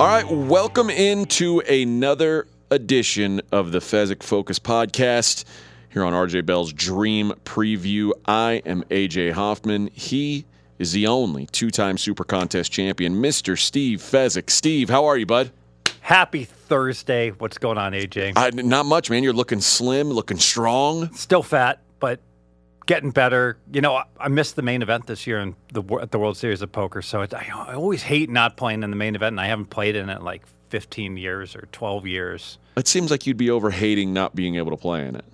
All right, welcome into another edition of the Fezzik Focus podcast here on RJ Bell's Dream Preview. I am AJ Hoffman. He is the only two time Super Contest champion, Mr. Steve Fezzik. Steve, how are you, bud? Happy Thursday. What's going on, AJ? I, not much, man. You're looking slim, looking strong. Still fat, but getting better. You know, I, I missed the main event this year in the at the World Series of Poker, so it, I, I always hate not playing in the main event, and I haven't played in it like 15 years or 12 years. It seems like you'd be over hating not being able to play in it.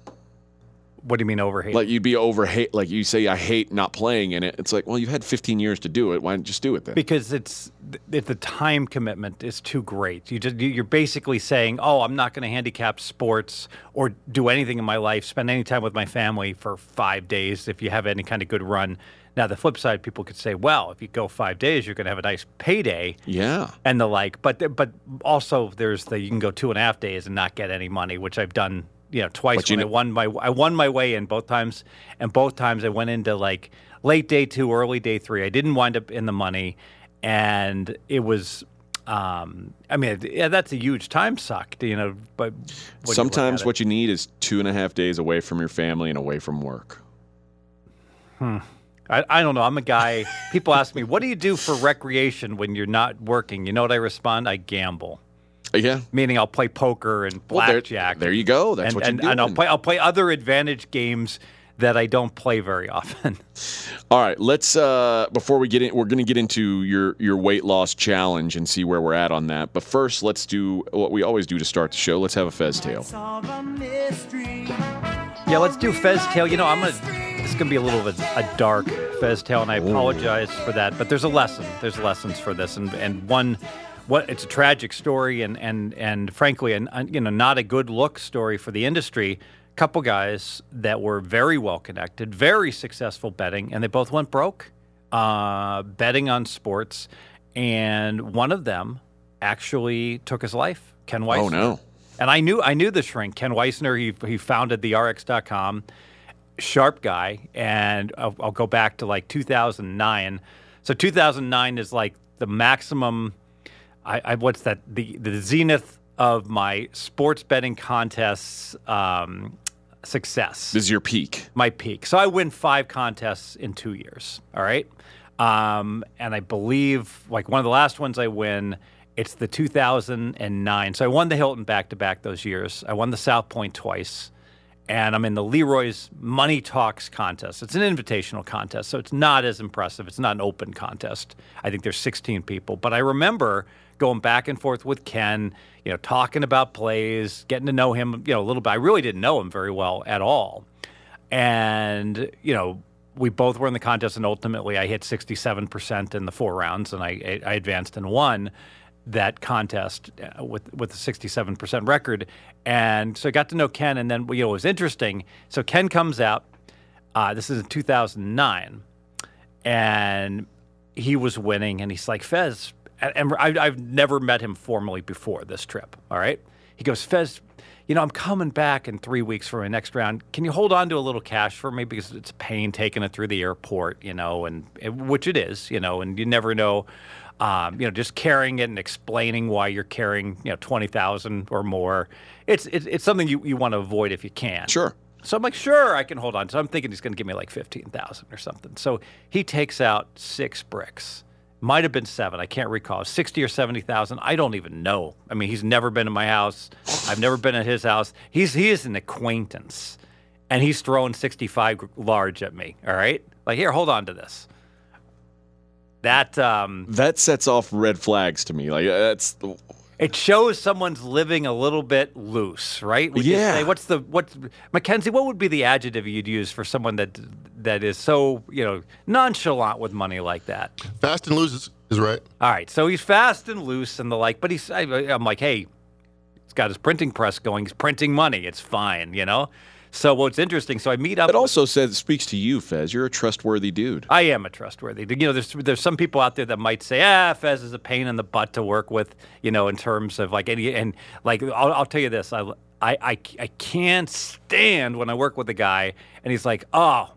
What do you mean over hate? Like you'd be over hate, like you say, I hate not playing in it. It's like, well, you've had 15 years to do it. Why don't you just do it then? because it's it, the time commitment is too great. You just you're basically saying, "Oh, I'm not going to handicap sports or do anything in my life, spend any time with my family for 5 days if you have any kind of good run." Now, the flip side, people could say, "Well, if you go 5 days, you're going to have a nice payday." yeah. and the like. But but also there's the you can go two and a half days and not get any money, which I've done you know twice But you when I won my I won my way in both times, and both times I went into like late day two, early day three. I didn't wind up in the money, and it was. Um, I mean, yeah, that's a huge time suck, you know. But you Sometimes at what you need is two and a half days away from your family and away from work. I, I don't know. I'm a guy. People ask me, "What do you do for recreation when you're not working?" You know what I respond? I gamble. Yeah. Meaning, I'll play poker and Well, there- blackjack. there you go. That's and, what you're and, and I'll play. I'll play other advantage games that I don't play very often. All right, let's uh before we get in we're going to get into your your weight loss challenge and see where we're at on that. But first, let's do what we always do to start the show. Let's have a Fez tale. Solve a mystery. yeah, let's do Fez Tail. You know, I'm gonna. This is gonna be a little bit a dark Fez Tail, and I apologize for that. But there's a lesson. There's lessons for this, and and one. What it's a tragic story, and and and frankly, and you know, not a good look story for the industry. Couple guys that were very well connected, very successful betting, and they both went broke uh, betting on sports. And one of them actually took his life. Ken Weitzner. Oh no. And I knew I knew the shrink, Ken Weitzner. He he founded the RX.com, sharp guy. And I'll, I'll go back to like 2009. So 2009 is like the maximum. I, I what's that? The the zenith of my sports betting contests um, success This is your peak. my peak. So I win five contests in two years. All right. Um, and I believe like one of the last ones I win, it's the 2009. So I won the Hilton back to back those years. I won the South Point twice. And I'm in the Leroy's Money Talks contest. It's an invitational contest, so it's not as impressive. It's not an open contest. I think there's 16 people. But I remember going back and forth with Ken, you know, talking about plays, getting to know him, you know, a little bit. I really didn't know him very well at all. And you know we both were in the contest and ultimately i hit 67% in the four rounds and i, I advanced and won that contest uh, with with a 67% record. And so i got to know ken and then you know it was interesting. So ken comes out uh, this is in 2009 and he was winning and he's like fez and, and I, i've never met him formally before this trip all right he goes fez you know i'm coming back in three weeks for my next round can you hold on to a little cash for me because it's a pain taking it through the airport you know and and- which it is you know and you never know um, you know just carrying it and explaining why you're carrying you know 20000 or more it's, it's it's something you, you want to avoid if you can Sure. so I'm like, sure, I can hold on. So I'm thinking he's going to give me like 15,000 or something. So he takes out six bricks. Might have been seven. I can't recall. 60 or 70,000. I don't even know. I mean, he's never been in my house. I've never been at his house. He's he is an acquaintance. And he's throwing 65 large at me. All right? Like, here, hold on to this. That um That sets off red flags to me. Like uh, that's It shows someone's living a little bit loose, right? Would you Yeah. say what's the what's Mackenzie? What would be the adjective you'd use for someone that that is so you know nonchalant with money like that? Fast and loose is, is right. All right, so he's fast and loose and the like, but he's I, I'm like, hey, he's got his printing press going. He's printing money. It's fine, you know. So what's interesting? So I meet up. It also says speaks to you, Fez. You're a trustworthy dude. I am a trustworthy. You know, there's there's some people out there that might say, ah, Fez is a pain in the butt to work with. You know, in terms of like any and like I'll, I'll tell you this, I, I I I can't stand when I work with a guy and he's like, oh,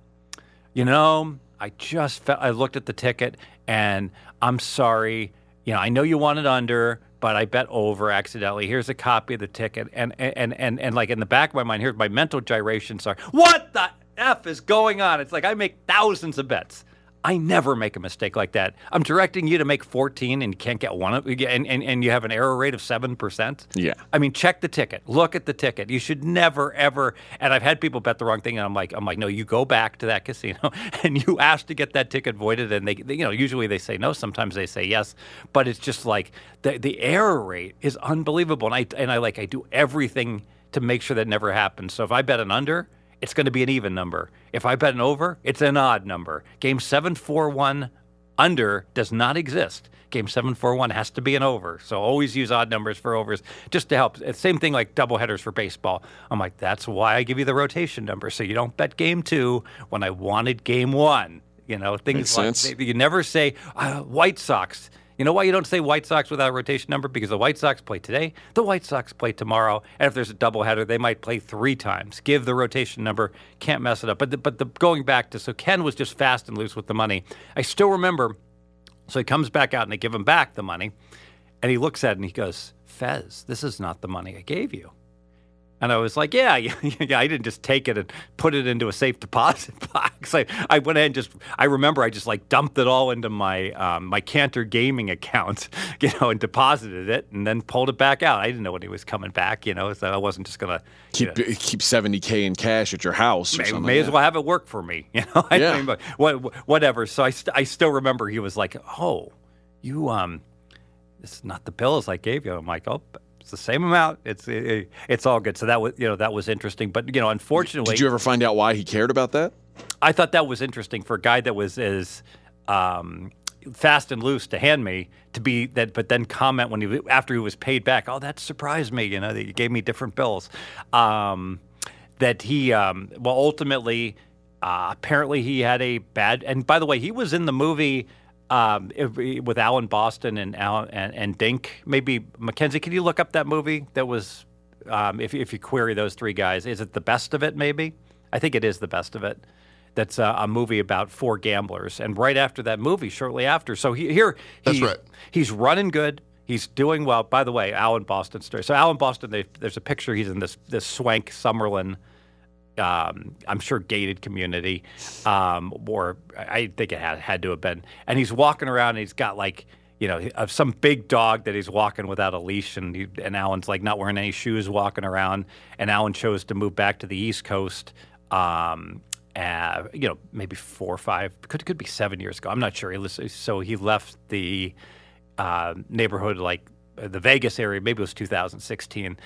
you know, I just felt, I looked at the ticket and I'm sorry. You know, I know you wanted under, but I bet over accidentally. Here's a copy of the ticket, and and and and like in the back of my mind, here's my mental gyrations are, what the f is going on? It's like I make thousands of bets. I never make a mistake like that. I'm directing you to make 14 and you can't get one of and, and, and you have an error rate of 7%. Yeah. I mean, check the ticket. Look at the ticket. You should never ever and I've had people bet the wrong thing and I'm like I'm like no, you go back to that casino and you ask to get that ticket voided and they, they you know, usually they say no, sometimes they say yes, but it's just like the the error rate is unbelievable and I and I like I do everything to make sure that never happens. So if I bet an under, it's going to be an even number. If I bet an over, it's an odd number. Game 741 under does not exist. Game 741 has to be an over. So always use odd numbers for overs just to help. Same thing like doubleheaders for baseball. I'm like, that's why I give you the rotation number. So you don't bet game two when I wanted game one. You know, things Makes like sense. you never say uh, White Sox. You know why you don't say White Sox without a rotation number? Because the White Sox play today, the White Sox play tomorrow, and if there's a doubleheader, they might play three times. Give the rotation number, can't mess it up. But the, but the, going back to so Ken was just fast and loose with the money. I still remember. So he comes back out and they give him back the money, and he looks at it and he goes, "Fez, this is not the money I gave you." And I was like, yeah, yeah, yeah, I didn't just take it and put it into a safe deposit box. I, I went ahead and just, I remember I just like dumped it all into my um, my Cantor gaming account, you know, and deposited it and then pulled it back out. I didn't know when he was coming back, you know, so I wasn't just going to Keep keep 70k in cash at your house or may, may like as well have it work for me, you know. I Yeah. mean, but what, whatever. So I, st- I still remember he was like, "Oh, you um, this is not the bills I gave you." I'm like, "Oh, it's the same amount. It's it, it's all good." So that was you know that was interesting, but you know, unfortunately, Did you ever find out why he cared about that? I thought that was interesting for a guy that was as um, fast and loose to hand me to be that, but then comment when he after he was paid back. Oh, that surprised me. You know, that you gave me different bills. Um, that he um, well ultimately uh, apparently he had a bad. And by the way, he was in the movie. Um, if- with Alan Boston and Alan and, and Dink, maybe Mackenzie. Can you look up that movie? That was, um, if if you query those three guys, is it the best of it? Maybe I think it is the best of it that's a, a movie about four gamblers. And right after that movie, shortly after, so he, here That's he- right. He's running good. He's doing well. By the way, Alan Boston story. So Alan Boston, they, there's a picture. He's in this this swank Summerlin. Um, I'm sure gated community, um, or I think it had had to have been. And he's walking around. and He's got like you know of some big dog that he's walking without a leash, and he, and Alan's like not wearing any shoes, walking around. And Alan chose to move back to the East Coast. Um, uh, you know, maybe four or five, could could be seven years ago. I'm not sure. He lis- so he left the uh, neighborhood like uh, the Vegas area. Maybe it was 2016.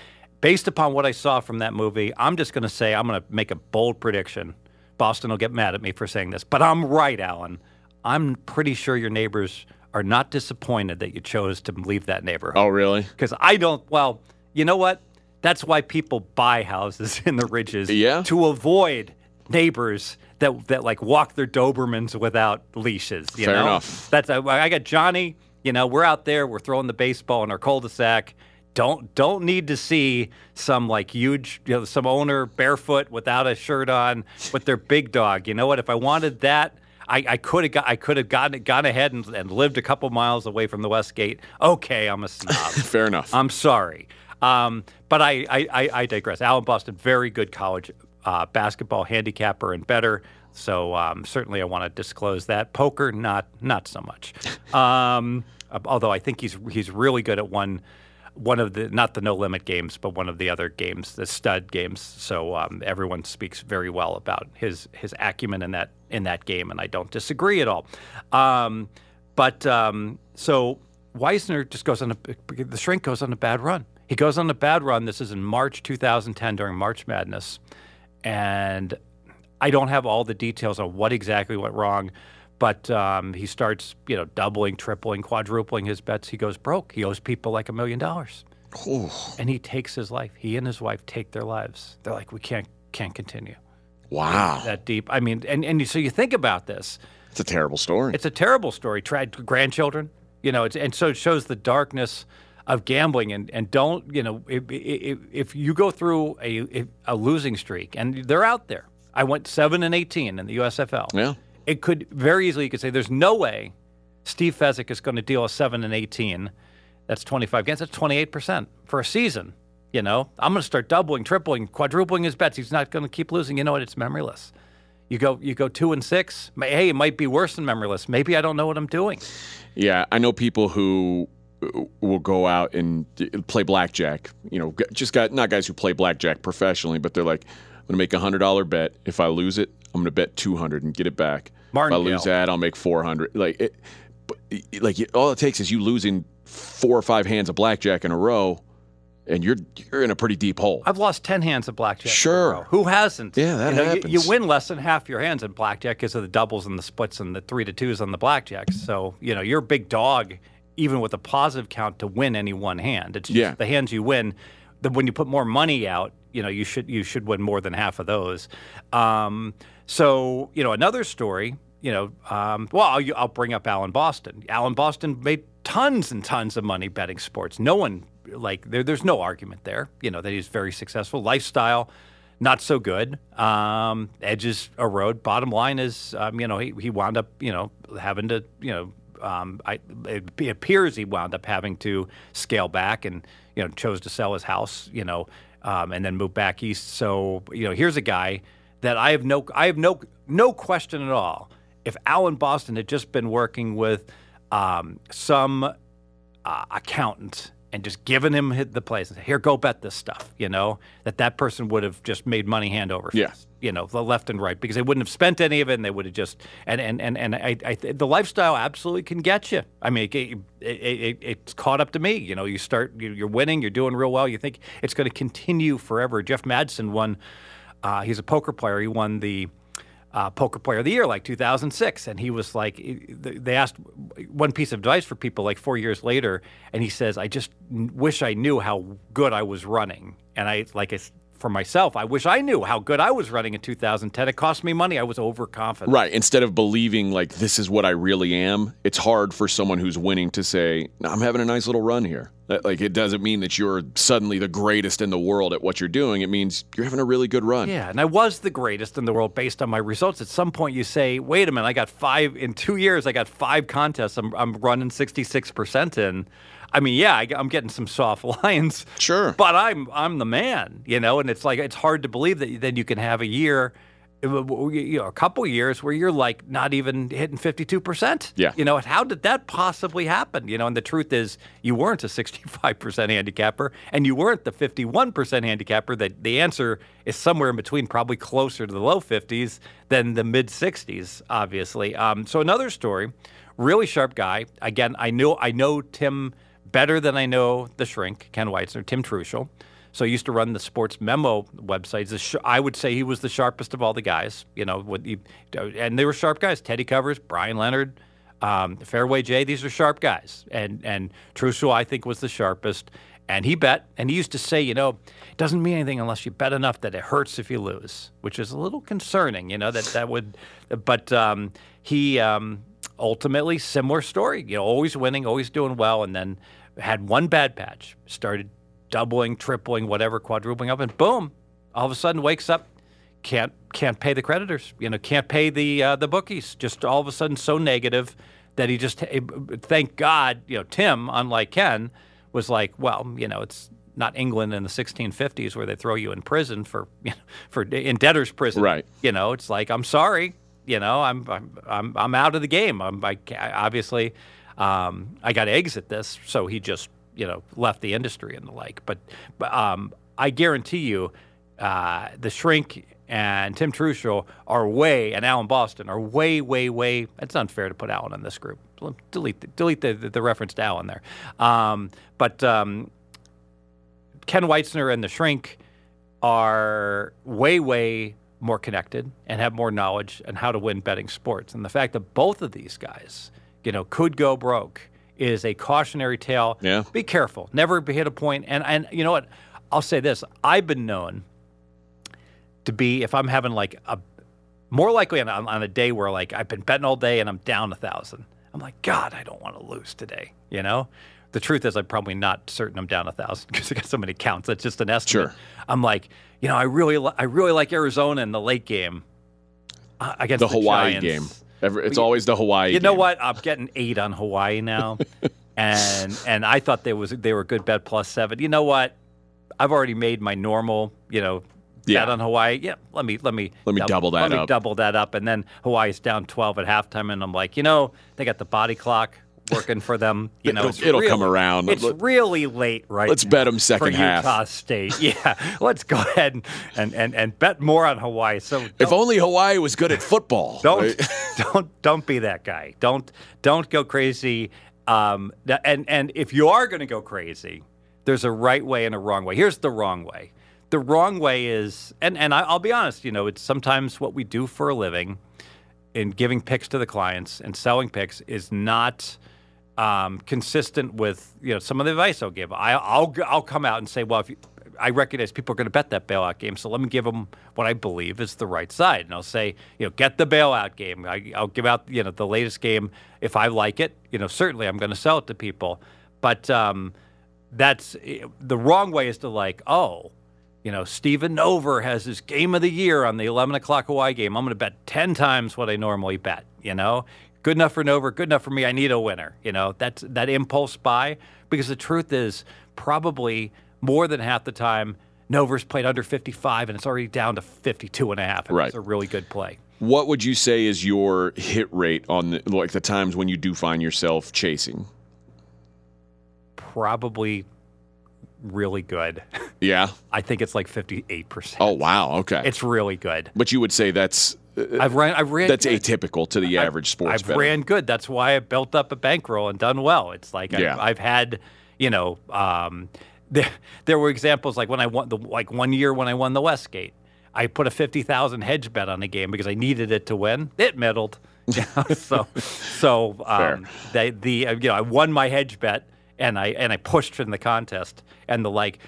Based upon what I saw from that movie, I'm just going to say I'm going to make a bold prediction. Boston will get mad at me for saying this, but I'm right, Alan. I'm pretty sure your neighbors are not disappointed that you chose to leave that neighborhood Oh, really? because I don't. Well, you know what? That's why people buy houses in the ridges. Yeah. To avoid neighbors that that like walk their Dobermans without leashes. You Fair know? enough. That's I I got Johnny. You know, we're out there. We're throwing the baseball in our cul-de-sac. Don't don't need to see some like huge, you know, some owner barefoot without a shirt on with their big dog. You know what? If I wanted that. I, I could have got I could have gotten gone ahead and, and lived a couple miles away from the Westgate. Okay, I'm a snob. Fair enough. I'm sorry. Um, but I, I, I, digress. Alan Boston, very good college uh, basketball handicapper and better. So um, certainly I want to disclose that. Poker, not not so much. Um, although I think he's he's really good at one one of the not the no limit games, but one of the other games, the stud games. So um, everyone speaks very well about his his acumen in that in that game, and I don't disagree at all. Um, but um, so Weitzner just goes on a the shrink goes on a bad run. He goes on a bad run. This is in March 2010 during March Madness, and I don't have all the details on what exactly went wrong. But um, he starts, you know, doubling, tripling, quadrupling his bets. He goes broke. He owes people like a million dollars, and he takes his life. He and his wife take their lives. They're like, we can't can't continue wow. that deep. I mean, and and so you think about this. It's a terrible story. It's a terrible story. Tried grandchildren, you know, it's, and so it shows the darkness of gambling. And, and don't, you know, if, if, if you go through a, a losing streak, and they're out there. I went seven and eighteen in the USFL. Yeah. It could very easily you could say there's no way Steve Fezzik is going to deal a seven and eighteen That's 25 games. That's 28% for a season. You know, I'm going to start doubling, tripling, quadrupling his bets. He's not going to keep losing. You know what? It's memoryless. You go, you go two and six. Hey, it might be worse than memoryless. Maybe I don't know what I'm doing. Yeah, I know people who uh, will go out and play blackjack. You know, just got not guys who play blackjack professionally, but they're like, I'm going to make a hundred dollar bet. If I lose it, I'm going to bet two hundred and get it back. If I lose that, I'll make four hundred. Like, it, like all it takes is you losing four or five hands of blackjack in a row, and you're you're in a pretty deep hole. I've lost 10 hands of blackjack. Sure. Who hasn't? Yeah, that you know, happens. You, win less than half your hands in blackjack because of the doubles and the splits and the three to twos on the blackjacks. So, you know, you're a big dog, even with a positive count, to win any one hand. It's just Yeah. the hands you win. The, when you put more money out, you know, you should you should win more than half of those. Um, so, you know, another story, you know, um, well, I'll, I'll bring up Alan Boston. Alan Boston made tons and tons of money betting sports. No one, like, there, there's no argument there, you know, that he's very successful. Lifestyle, not so good. Um, edges erode. Bottom line is, um, you know, he, he wound up, you know, having to, you know, um, I, it appears he wound up having to scale back and, you know, chose to sell his house, you know, um, and then move back east. So, you know, here's a guy that I have no, I have no, no question at all. If Alan Boston had just been working with um, some uh, accountant and just given him the place and said, here, go bet this stuff, you know, that that person would have just made money hand over fist, Yeah. you know, the left and right, because they wouldn't have spent any of it and they would have just, and, and, and, and I, I, the lifestyle absolutely can get you. I mean, it, it, it, it's caught up to me. You know, you start, you- you're winning, you're doing real well. You think it's going to continue forever. Jeff Madsen won, uh, he's a poker player. He won the, uh, Poker Player of the Year, like 2006. And he was like, they asked one piece of advice for people like four years later, and he says, I just wish I knew how good I was running. And I, like, it's, for myself, I wish I knew how good I was running in 2010. It cost me money. I was overconfident. Right. Instead of believing like this is what I really am, it's hard for someone who's winning to say, I'm having a nice little run here. That- Like it doesn't mean that you're suddenly the greatest in the world at what you're doing. It means you're having a really good run. Yeah, and I was the greatest in the world based on my results. At some point, you say, "Wait a minute, I got five in two years. I got five contests. I'm, I'm running 66 percent in." I mean, yeah, I, am getting some soft lines, Sure. but I'm I'm the man, you know. And it's like it's hard to believe that then you can have a year, you know, a couple years where you're like not even hitting 52 percent. Yeah. you know, how did that possibly happen? You know, and the truth is, you weren't a 65 percent handicapper, and you weren't the 51 percent handicapper. That the answer is somewhere in between, probably closer to the low 50s than the mid 60s, obviously. Um, so another story, really sharp guy. Again, I know I know Tim better than I know the shrink, Ken Weitzner, Tim Truschel. So I used to run the sports memo websites. Sh- I would say he was the sharpest of all the guys. You know, he, and they were sharp guys. Teddy Covers, Brian Leonard, um, Fairway Jay. These are sharp guys. And and Truschel, I think, was the sharpest. And he bet, and he used to say, you know, it doesn't mean anything unless you bet enough that it hurts if you lose, which is a little concerning. You know that that would, but um, he um, ultimately similar story. You know, always winning, always doing well, and then had one bad patch. Started doubling, tripling, whatever, quadrupling up, and boom, all of a sudden wakes up, can't can't pay the creditors. You know, can't pay the uh, the bookies. Just all of a sudden so negative that he just thank God, you know, Tim, unlike Ken, was like, well, you know, it's not England in the 1650s where they throw you in prison for you know, for in debtor's prison. Right. You know, it's like I'm sorry. You know, I'm I'm I'm, I'm out of the game. I'm I, obviously um, I got to exit this. So he just you know left the industry and the like. But but um, I guarantee you, uh, the shrink and Tim Truschel are way and Alan Boston are way way way. It's unfair to put Alan in this group. Delete the, delete the, the, the reference to Alan there. Um, but um, Ken Weitzner and the Shrink are way, way more connected and have more knowledge on how to win betting sports. And the fact that both of these guys, you know, could go broke is a cautionary tale. Yeah. Be careful. Never hit a point. And and you know what? I'll say this. I've been known to be if I'm having like a more likely on, on a day where like I've been betting all day and I'm down a thousand. I'm like, God, I don't want to lose today. You know, the truth is I'm probably not certain I'm down a thousand because I got so many counts. That's just an estimate. Sure. I'm like, you know, I really, I really like Arizona in the late game uh, against The the, Hawaii Giants. game. Every, it's always the Hawaii You know what? I'm getting eight on Hawaii now. and and I thought they was they were a good bet plus seven. You know what? I've already made my normal, you know, Yeah. bet on Hawaii. Yeah, let me let me Let me double that let me up. double that up, and then Hawaii's down twelve at halftime, and I'm like, you know, they got the body clock working for them. You know, It'll- it'll really- come around. It's Let- really late right let's now them second for half. Utah State. Yeah, let's go ahead and, and, and, and bet more on Hawaii. So If only Hawaii was good at football. don't right? don't don't be that guy. Don't don't go crazy. Um, and and if you are going to go crazy, there's a right way and a wrong way. Here's the wrong way. The wrong way is, and and I, I'll be honest. You know, it's sometimes what we do for a living, in giving picks to the clients and selling picks is not um, consistent with you know some of the advice I'll give. I, I'll I'll come out and say, well, if you, I recognize people are going to bet that bailout game, so let me give them what I believe is the right side, and I'll say, you know, get the bailout game. I, I'll give out you know the latest game if I like it. You know, certainly I'm going to sell it to people, but um, that's the wrong way is to like, oh. You know, Steven Over has his game of the year on the 11 o'clock Hawaii game. I'm going to bet 10 times what I normally bet. You know, good enough for Nover, good enough for me. I need a winner. You know, that's that impulse buy. Because the truth is, probably more than half the time, Nover's played under 55 and it's already down to 52 and a half. And Right. It's a really good play. What would you say is your hit rate on the, like the times when you do find yourself chasing? Probably really good. Yeah. I think it's like 58%. Oh wow. Okay. It's really good. but you would say that's I've ran. I've ran. that's good. atypical to the average sports I've bettor. ran good. That's why I built up a bankroll and done well. It's like Yeah. I've, I've had, you know, um, there, there were examples like when I won the like one year when I won the Westgate, I put a fifty thousand hedge bet on the game because I needed it to win. It middled. So, so um, they, the uh, you know I won my hedge bet and I and I pushed in the contest and the like.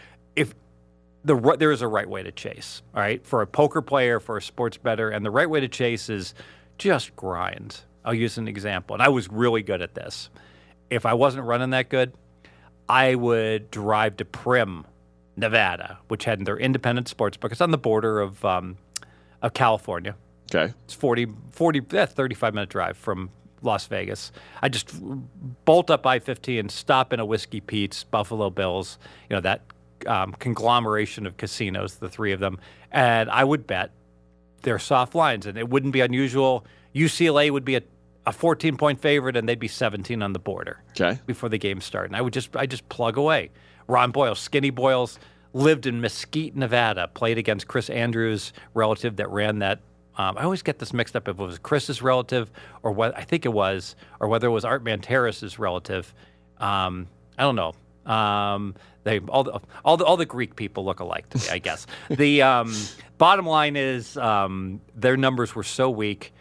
The there is a right way to chase. All right, for a poker player, for a sports bettor, and the right way to chase is just grind. I'll use an example, and I was really good at this. If I wasn't running that good, I would drive to Primm, Nevada, which had their independent sports book. It's on the border of um, of California. Okay. It's 40, 40 eh, 35 minute drive from Las Vegas. I just bolt up I 50 and stop in a Whiskey Pete's, Buffalo Bills, you know, that um, conglomeration of casinos, the three of them. And I would bet they're soft lines. And it wouldn't be unusual. UCLA would be a, a 14 point favorite and they'd be 17 on the border Okay. before the game started. And I would just I just plug away. Ron Boyle, Skinny Boyles, lived in Mesquite, Nevada, played against Chris Andrews' relative that ran that. Um, I always get this mixed up if it was Chris's relative or what I think it was, or whether it was Art Manteris's relative. Um, I don't know. Um, they all the, all the all the Greek people look alike to me, I guess. the um, bottom line is um, their numbers were so weak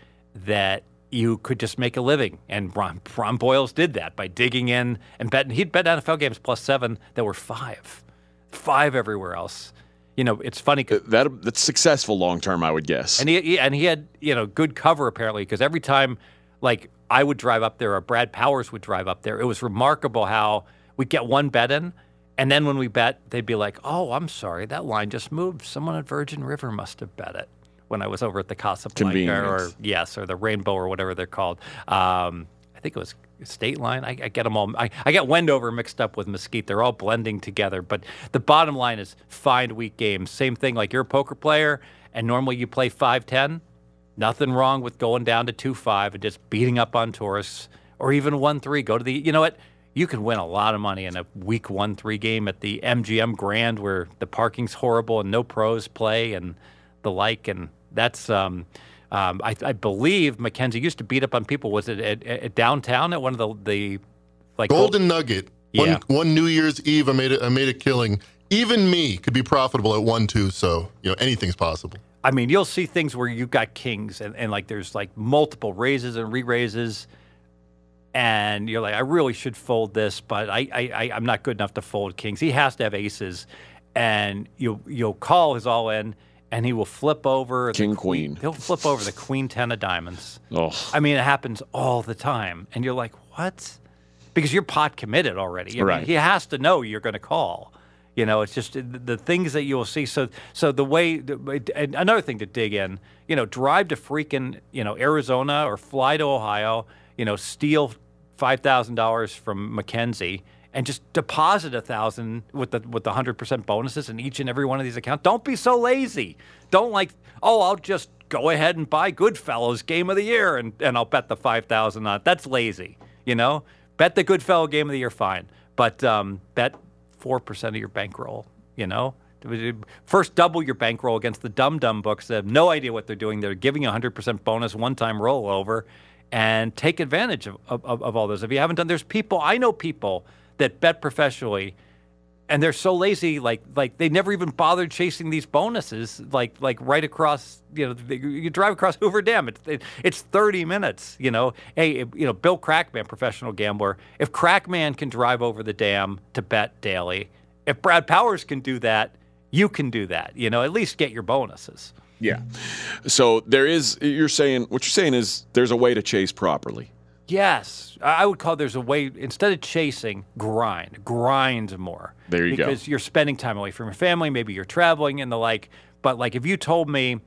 that you could just make a living. And Ron, Ron Boyles did that by digging in and betting. He'd bet NFL games plus seven that were five, five everywhere else. You know, it's funny That that's successful long term, I would guess. and he, he and he had you know good cover apparently because every time like I would drive up there or Brad Powers would drive up there, it was remarkable how we'd get one bet in, and then when we bet, they'd be like, "Oh, I'm sorry, that line just moved. Someone at Virgin River must have bet it." When I was over at the Casablanca, or yes, or the Rainbow, or whatever they're called. Um, I think it was State Line. I, I get them all. I, I get Wendover mixed up with Mesquite. They're all blending together. But the bottom line is find weak games. Same thing. Like you're a poker player, and normally you play five ten. Nothing wrong with going down to two five and just beating up on tourists, or even one three. Go to the. You know what? You can win a lot of money in a week one three game at the MGM Grand, where the parking's horrible and no pros play and the like. And that's. Um, um, I, I believe Mackenzie used to beat up on people. Was it at, at downtown at one of the the like Golden Nugget. Yeah. One, one New Year's Eve, I made a, I made a killing. Even me could be profitable at one two. So you know anything's possible. I mean, you'll see things where you've got kings and, and like there's like multiple raises and re-raises, and you're like, I really should fold this, but I, I, I I'm not good enough to fold kings. He has to have aces, and you you'll call his all in, and he will flip over the King, queen. He'll flip over the queen ten of diamonds. Oh, I mean, it happens all the time, and you're like, what? Because you're pot committed already. I mean, Right. he has to know you're going to call. You know, it's just the, the things that you'll see. So, so the way, the- another thing to dig in. You know, drive to freaking you know Arizona or fly to Ohio. You know, steal five thousand dollars from Mackenzie and just deposit a thousand with the with the hundred percent bonuses in each and every one of these accounts. Don't be so lazy. Don't like, oh, I'll just go ahead and buy Goodfellas Game of the Year and, and I'll bet the five thousand on it. That's lazy. You know, bet the Goodfellow Game of the Year, fine, but um, bet four percent of your bankroll. You know. First, double your bankroll against the dumb dumb books that have no idea what they're doing. They're giving you a 100% bonus one time rollover and take advantage of, of, of all those. If you haven't done, there's people, I know people that bet professionally and they're so lazy like like they never even bothered chasing these bonuses like like right across you know you drive across Hoover Dam it's it, it's 30 minutes you know? Hey you know Bill Crackman professional gambler if Crackman can drive over the dam to bet daily if Brad Powers can do that you can do that you know? At least get your bonuses Yeah. So there is. You're saying what you're saying is there's a way to chase properly. Yes, I would call there's a way instead of chasing, grind, grind more. There you go. because you're spending time away from your family, maybe you're traveling and the like. But like if you told me,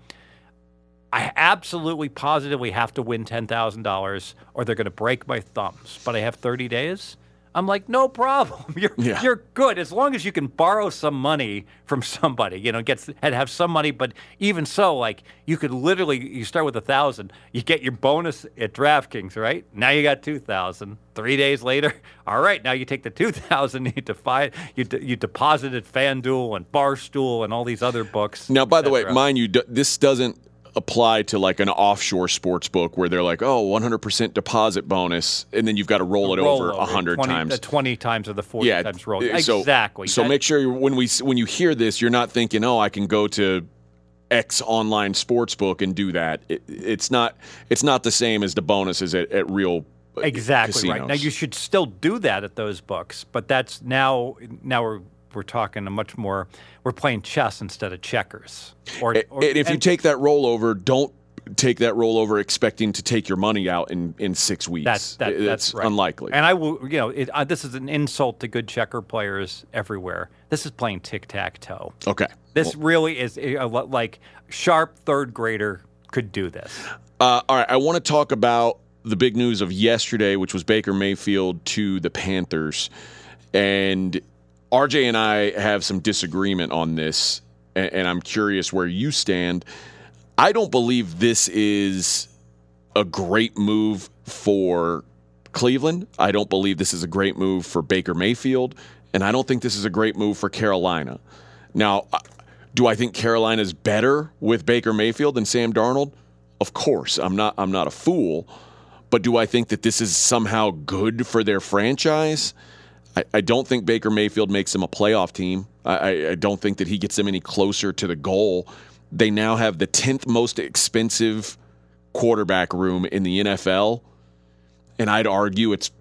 I absolutely positively have to win ten thousand dollars, or they're going to break my thumbs, but I have thirty days. I'm like, no problem. You're Yeah. you're good as long as you can borrow some money from somebody. You know, get and have some money. But even so, like you could literally, you start with a thousand, you get your bonus at DraftKings, right? Now you got two thousand. Three days later, all right, now you take the two thousand, you defi- you de- you deposited FanDuel and Barstool and all these other books. Now, by the way, mind you, this doesn't apply to like an offshore sports book where they're like, oh, 100% deposit bonus, and then you've got to roll it over Rollover, 100 20 times. The twenty times or the forty yeah, times roll. so, exactly. So That- make sure when we when you hear this, you're not thinking, oh, I can go to X online sports book and do that. It, it's not it's not the same as the bonuses at, at real uh, Exactly right. Now you should still do that at those books, but that's now now we're we're talking a much more we're playing chess instead of checkers. Or, or- and if you and take that rollover, don't take that rollover expecting to take your money out in, in six weeks. that's that, that's right. unlikely. And I will, you know, it, uh, this is an insult to good checker players everywhere. This is playing tic tac toe. okay. This really is a, like sharp third grader could do this. Uh, all right, I want to talk about the big news of yesterday, which was Baker Mayfield to the Panthers. And RJ and I have some disagreement on this, and, and I'm curious where you stand. I don't believe this is a great move for Cleveland. I don't believe this is a great move for Baker Mayfield, and I don't think this is a great move for Carolina. Now, do I think Carolina's better with Baker Mayfield than Sam Darnold? Of course, I'm not. I'm not a fool, but do I think that this is somehow good for their franchise? I, I don't think Baker Mayfield makes them a playoff team. I, I, don't think that he gets them any closer to the goal. They now have the tenth most expensive quarterback room in the NFL, and I'd argue it's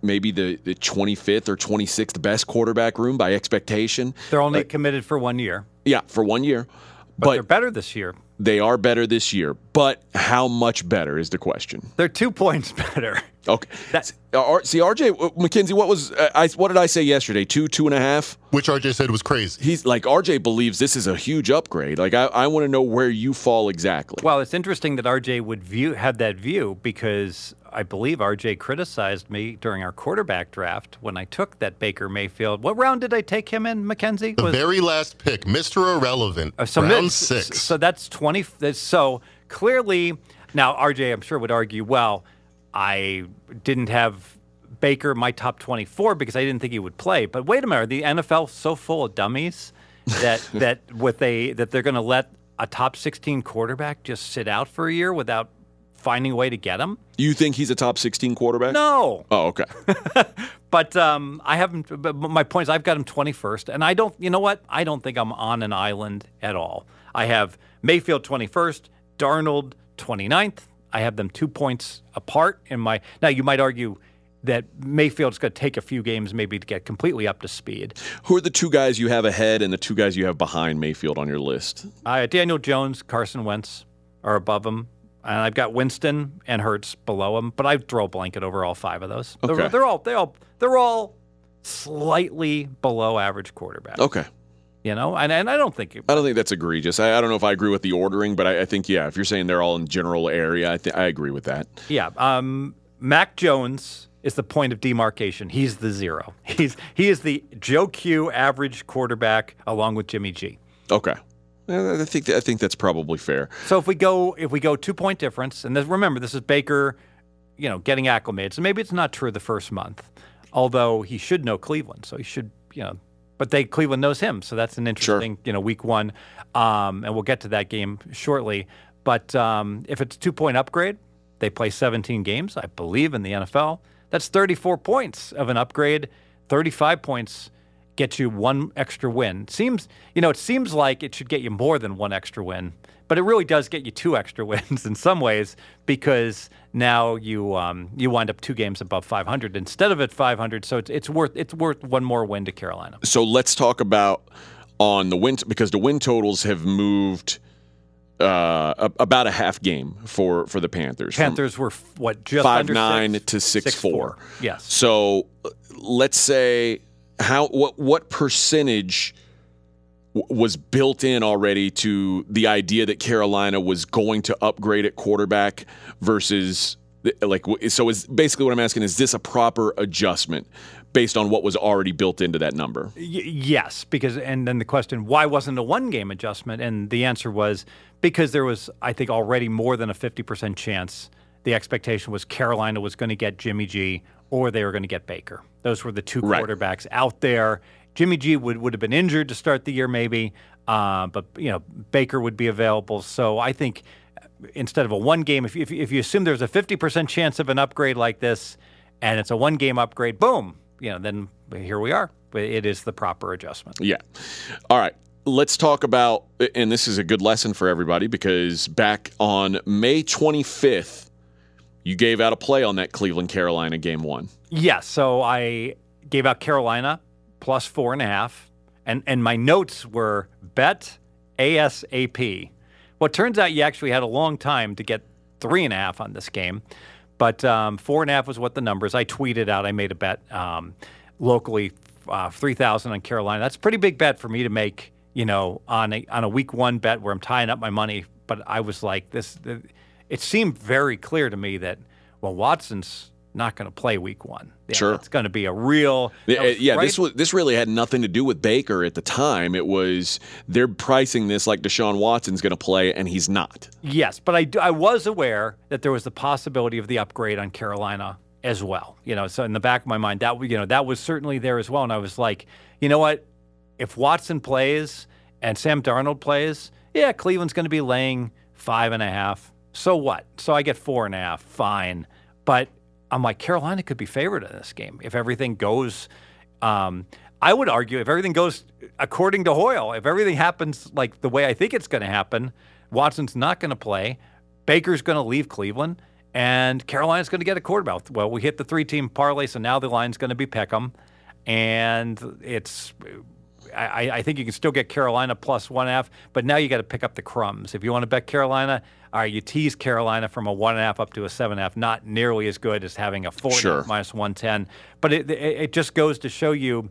maybe the, the 25th or 26th best quarterback room by expectation. They're only committed for one year, Yeah, for one year. but, But, they're better this year. They are better this year. But how much better is the question? They're two points better. Okay. That's R- See, RJ uh, McKenzie, what was uh, I? What did I say yesterday? Two, two and a half. which RJ said was crazy. He's like RJ believes this is a huge upgrade. Like I, I want to know where you fall exactly. Well, it's interesting that RJ would view have that view because I believe RJ criticized me during our quarterback draft when I took that Baker Mayfield. What round did I take him in, Mackenzie? The very last pick, Mr. Irrelevant, Uh, so round mid- six. So that's twenty. So clearly, now RJ, I'm sure would argue, well, I didn't have Baker my top 24 because I didn't think he would play. But wait a minute, are the NFL so full of dummies that that with a that they're going to let a top 16 quarterback just sit out for a year without finding a way to get him? you think he's a top 16 quarterback? No. Oh, okay. But um, I haven't. But my point is, I've got him 21st, and I don't. You know what? I don't think I'm on an island at all. I have Mayfield 21st, Darnold 29th. I have them two points apart in my. Now you might argue that Mayfield's going to take a few games maybe to get completely up to speed. Who are the two guys you have ahead and the two guys you have behind Mayfield on your list? Uh, Daniel Jones, Carson Wentz are above him. And I've got Winston and Hurts below him, but I throw a blanket over all five of those. They're- Okay. They're, all they all they're all slightly below average quarterbacks. Okay. You know, and, and I don't think it, I don't think that's egregious. I, I don't know if I agree with the ordering, but I, I think yeah, if you're saying they're all in general area, I, th- I agree with that. yeah. Um, Mac Jones is the point of demarcation. He's the zero. He's he is the Joe Q average quarterback along with Jimmy G. Okay. I think I think that's probably fair. So if we go if we go two point difference, and this, remember this is Baker, you know, getting acclimated. So maybe it's not true the first month, although he should know Cleveland, so he should you know. But they Cleveland knows him, so that's an interesting you know week one, um, and we'll get to that game shortly. But um, if it's a two point upgrade, they play 17 games, I believe, in the NFL. That's 34 points of an upgrade. 35 points get you one extra win. Seems, you know, it seems like it should get you more than one extra win, but it really does get you two extra wins in some ways because now you um, you wind up two games above 500 instead of at 500. So it's it's worth it's worth one more win to Carolina. So let's talk about on the win because the win totals have moved uh, about a half game for for the Panthers. Panthers were what just five under nine six? to six, Six, four. Yes. So let's say how what what percentage was built in already to the idea that Carolina was going to upgrade at quarterback versus like so is basically what I'm asking is this a proper adjustment based on what was already built into that number? Y- yes, because and then the question, why wasn't a one game adjustment? And the answer was because there was, I think, already more than a fifty percent chance. The expectation was Carolina was going to get Jimmy G or they were going to get Baker. Those were the two Right. quarterbacks out there. Jimmy G would, would have been injured to start the year, maybe, uh, but you know Baker would be available. So I think instead of a one game, if, if, if you assume there's a 50% chance of an upgrade like this and it's a one game upgrade, boom, you know, then here we are. It is the proper adjustment. Yeah. All right. Let's talk about, and this is a good lesson for everybody because back on May 25th, you gave out a play on that Cleveland Carolina game one. Yes. So I gave out Carolina plus four and a half, and and my notes were bet ASAP. Well, it turns out you actually had a long time to get three and a half on this game, but um, four and a half was what the numbers. I tweeted out. I made a bet um, locally, uh, three thousand on Carolina. That's a pretty big bet for me to make. You know, on a on a week one bet where I'm tying up my money. But I was like, this. It seemed very clear to me that well, Watson's not going to play week one. Yeah, Sure. it's going to be a real. Yeah, right- this was this really had nothing to do with Baker at the time. It was they're pricing this like Deshaun Watson's going to play, and he's not. Yes, but I, I was aware that there was the possibility of the upgrade on Carolina as well. You know, so in the back of my mind, that you know that was certainly there as well. And I was like, you know what? If Watson plays and Sam Darnold plays, yeah, Cleveland's going to be laying five and a half. So what? So I get four and a half. Fine, but I'm like Carolina could be favored in this game if everything goes. Um, I would argue if everything goes according to Hoyle, if everything happens like the way I think it's going to happen, Watson's not going to play. Baker's going to leave Cleveland, and Carolina's going to get a quarterback. Well, we hit the three-team parlay, so now the line's going to be pick'em, and it's. I, I think you can still get Carolina one half, but now you got to pick up the crumbs. If you want to bet Carolina, all right, you tease Carolina from a one and a half up to a seven and a half. Not nearly as good as having a four and a half Sure. minus one ten, but it, it it just goes to show you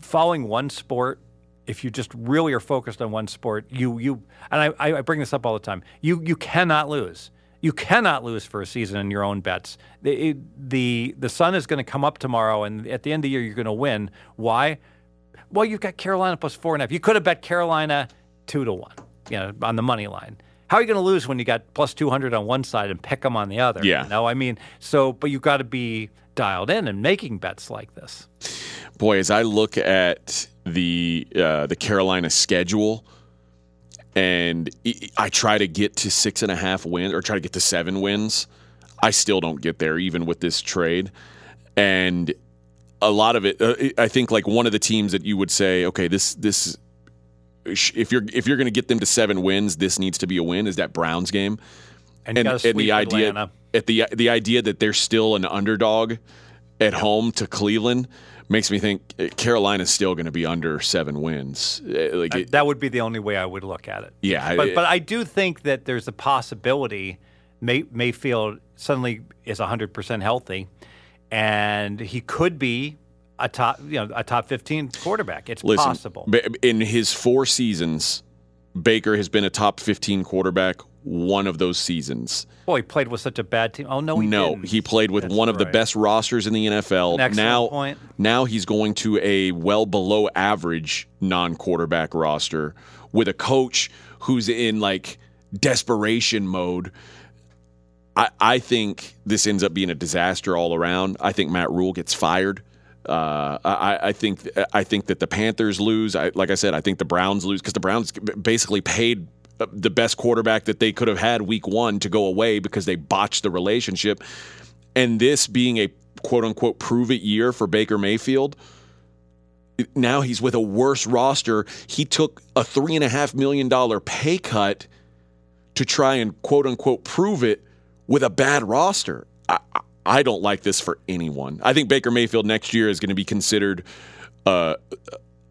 following one sport, if you just really are focused on one sport, you you and I, I bring this up all the time. You you cannot lose. You cannot lose for a season in your own bets. The it- the the sun is going to come up tomorrow, and at the end of the year, you're going to win. Why? Well, you've got Carolina plus four and a half. You could have bet Carolina two to one, you know, on the money line. How are you going to lose when you got plus two hundred on one side and pick them on the other? Yeah. No, I mean, so but you've got to be dialed in and making bets like this. Boy, as I look at the uh, the Carolina schedule, and I- I try to get to six and a half wins or try to get to seven wins, I still don't get there, even with this trade. And a lot of it, uh, I think, like one of the teams that you would say, okay, this this if you're if you're going to get them to seven wins, this needs to be a win. Is that Browns game? And, and, and the idea Atlanta. at the the idea that they're still an underdog at home to Cleveland makes me think uh, Carolina's still going to be under seven wins. Uh, Like, it, that would be the only way I would look at it. yeah, But it- but I do think that there's a possibility May, Mayfield suddenly is 100% healthy and he could be a top you know a top 15 quarterback. It's possible. In his four seasons, Baker has been a top 15 quarterback one of those seasons. Oh, he played with such a bad team. Oh no, he no, didn't. he played with That's one of the best rosters in the NFL. Now, point. now he's going to a well below average non-quarterback roster with a coach who's in like desperation mode. I, I think this ends up being a disaster all around. I think Matt Rhule gets fired. Uh, I, I think I think that the Panthers lose. I, like I said, I think the Browns lose because the Browns basically paid uh, the best quarterback that they could have had week one to go away because they botched the relationship. And this being a quote unquote prove it year for Baker Mayfield, now he's with a worse roster. He took a three and a half million dollar pay cut to try and quote unquote prove it with a bad roster. I, I- don't like this for anyone. I think Baker Mayfield next year is going to be considered uh,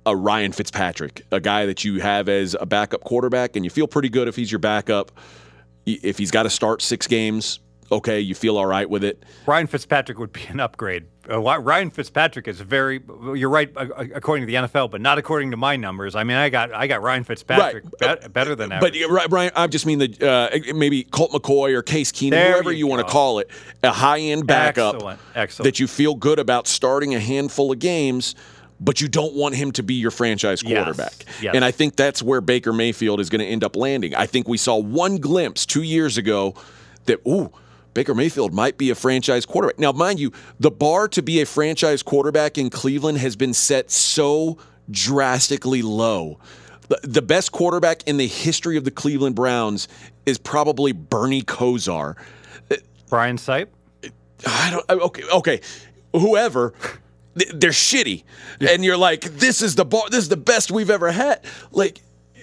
a Ryan Fitzpatrick, a guy that you have as a backup quarterback, and you feel pretty good if he's your backup. If he's got to start six games, okay, you feel all right with it. Ryan Fitzpatrick would be an upgrade. Uh, Ryan Fitzpatrick is very. You're right, uh, uh, according to the NFL, but not according to my numbers. I mean, I got I got Ryan Fitzpatrick Right. be- better than that. But average. yeah, right, Brian, I just mean the uh, maybe Colt McCoy or Case Keenum, There whoever you you, want to call it, a high end backup Excellent, excellent. that you feel good about starting a handful of games, but you don't want him to be your franchise Yes, quarterback. yes. And I think that's where Baker Mayfield is going to end up landing. I think we saw one glimpse two years ago that ooh. Baker Mayfield might be a franchise quarterback. Now, mind you, the bar to be a franchise quarterback in Cleveland has been set so drastically low. The- best quarterback in the history of the Cleveland Browns is probably Bernie Kosar. Brian Sipe. I don't. Okay, okay. Whoever, they're shitty, and you're like, this is the bar. This is the best we've ever had. Like,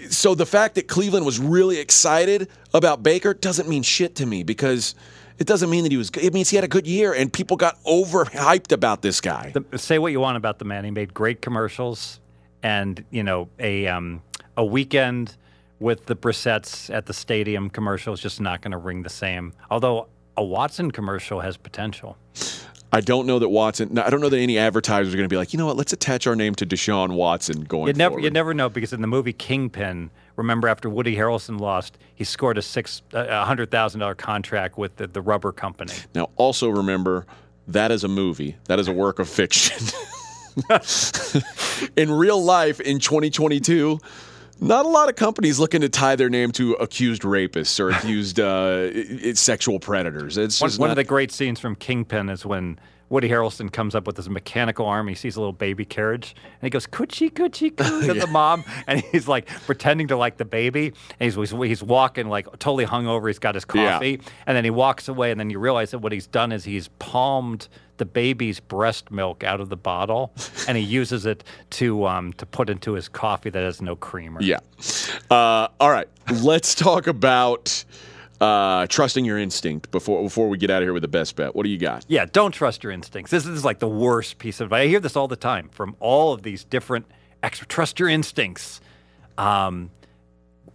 so the fact that Cleveland was really excited about Baker doesn't mean shit to me because it doesn't mean that he was. good. It means he had a good year, and people got overhyped about this guy. The, say what you want about the man. He made great commercials, and you know a um, a weekend with the Brissetts at the stadium commercial is just not going to ring the same. Although a Watson commercial has potential. I don't know that Watson. I don't know that any advertisers are going to be like, you know what? Let's attach our name to Deshaun Watson going You never forward. you never know because in the movie Kingpin, remember after Woody Harrelson lost, he scored a six a hundred thousand dollar contract with the, the rubber company. Now, also remember that is a movie. That is a work of fiction. in real life, in 2022, not a lot of companies looking to tie their name to accused rapists or accused uh, sexual predators. It's One, just one not- of the great scenes from Kingpin is when Woody Harrelson comes up with his mechanical arm. He sees a little baby carriage, and he goes "coochie coochie coo" to the mom, and he's like pretending to like the baby. And he's, he's he's walking like totally hungover. He's got his Yeah. coffee, and then he walks away, and then you realize that what he's done is he's palmed the baby's breast milk out of the bottle, and he uses it to um, to put into his coffee that has no creamer. Yeah. Uh, all right. Let's talk about uh, trusting your instinct before before we get out of here with the best bet. What do you got? Yeah, don't trust your instincts. This is like the worst piece of advice. I hear this all the time from all of these different extra. Trust your instincts. Um,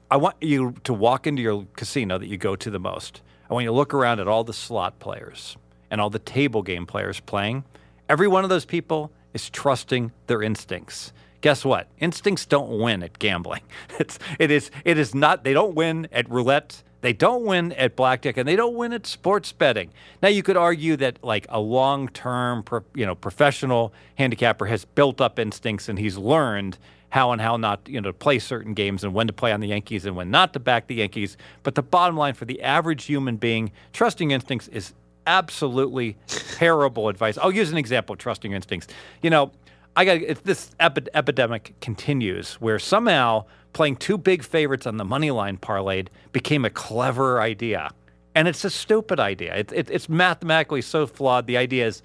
I want you to walk into your casino that you go to the most. I want you to look around at all the slot players and all the table game players playing. Every one of those people is trusting their instincts. Guess what? Instincts don't win at gambling. It's it is it is not. They don't win at roulette. They don't win at blackjack, and they don't win at sports betting. Now you could argue that like a long-term, you know, professional handicapper has built up instincts, and he's learned how and how not you know to play certain games and when to play on the Yankees and when not to back the Yankees. But the bottom line for the average human being, trusting instincts is absolutely terrible advice. I'll use an example of trusting instincts. You know, I got if this epi- epidemic continues, where somehow playing two big favorites on the money line parlayed became a clever idea, and it's a stupid idea. It, it, it's mathematically so flawed. The idea is,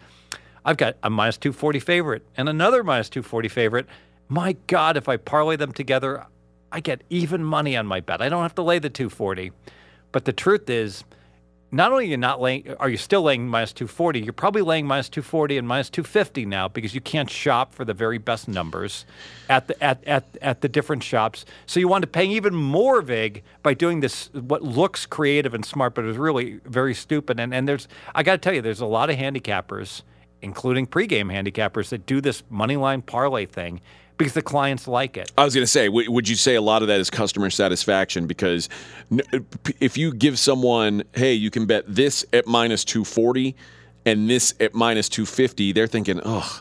I've got a minus two forty favorite and another minus two forty favorite. My God, if I parlay them together, I get even money on my bet. I don't have to lay the two forty. But the truth is, not only are you not laying, are you still laying minus 240, you're probably laying minus 240 and minus 250 now because you can't shop for the very best numbers at the at, at, at the different shops. So you want to pay even more vig by doing this what looks creative and smart, but is really very stupid. And and there's I got to tell you, there's a lot of handicappers, including pregame handicappers, that do this money line parlay thing because the clients like it. I was going to say, w- would you say a lot of that is customer satisfaction? Because n- uh, if you give someone, hey, you can bet this at minus 240 and this at minus 250, they're thinking, oh,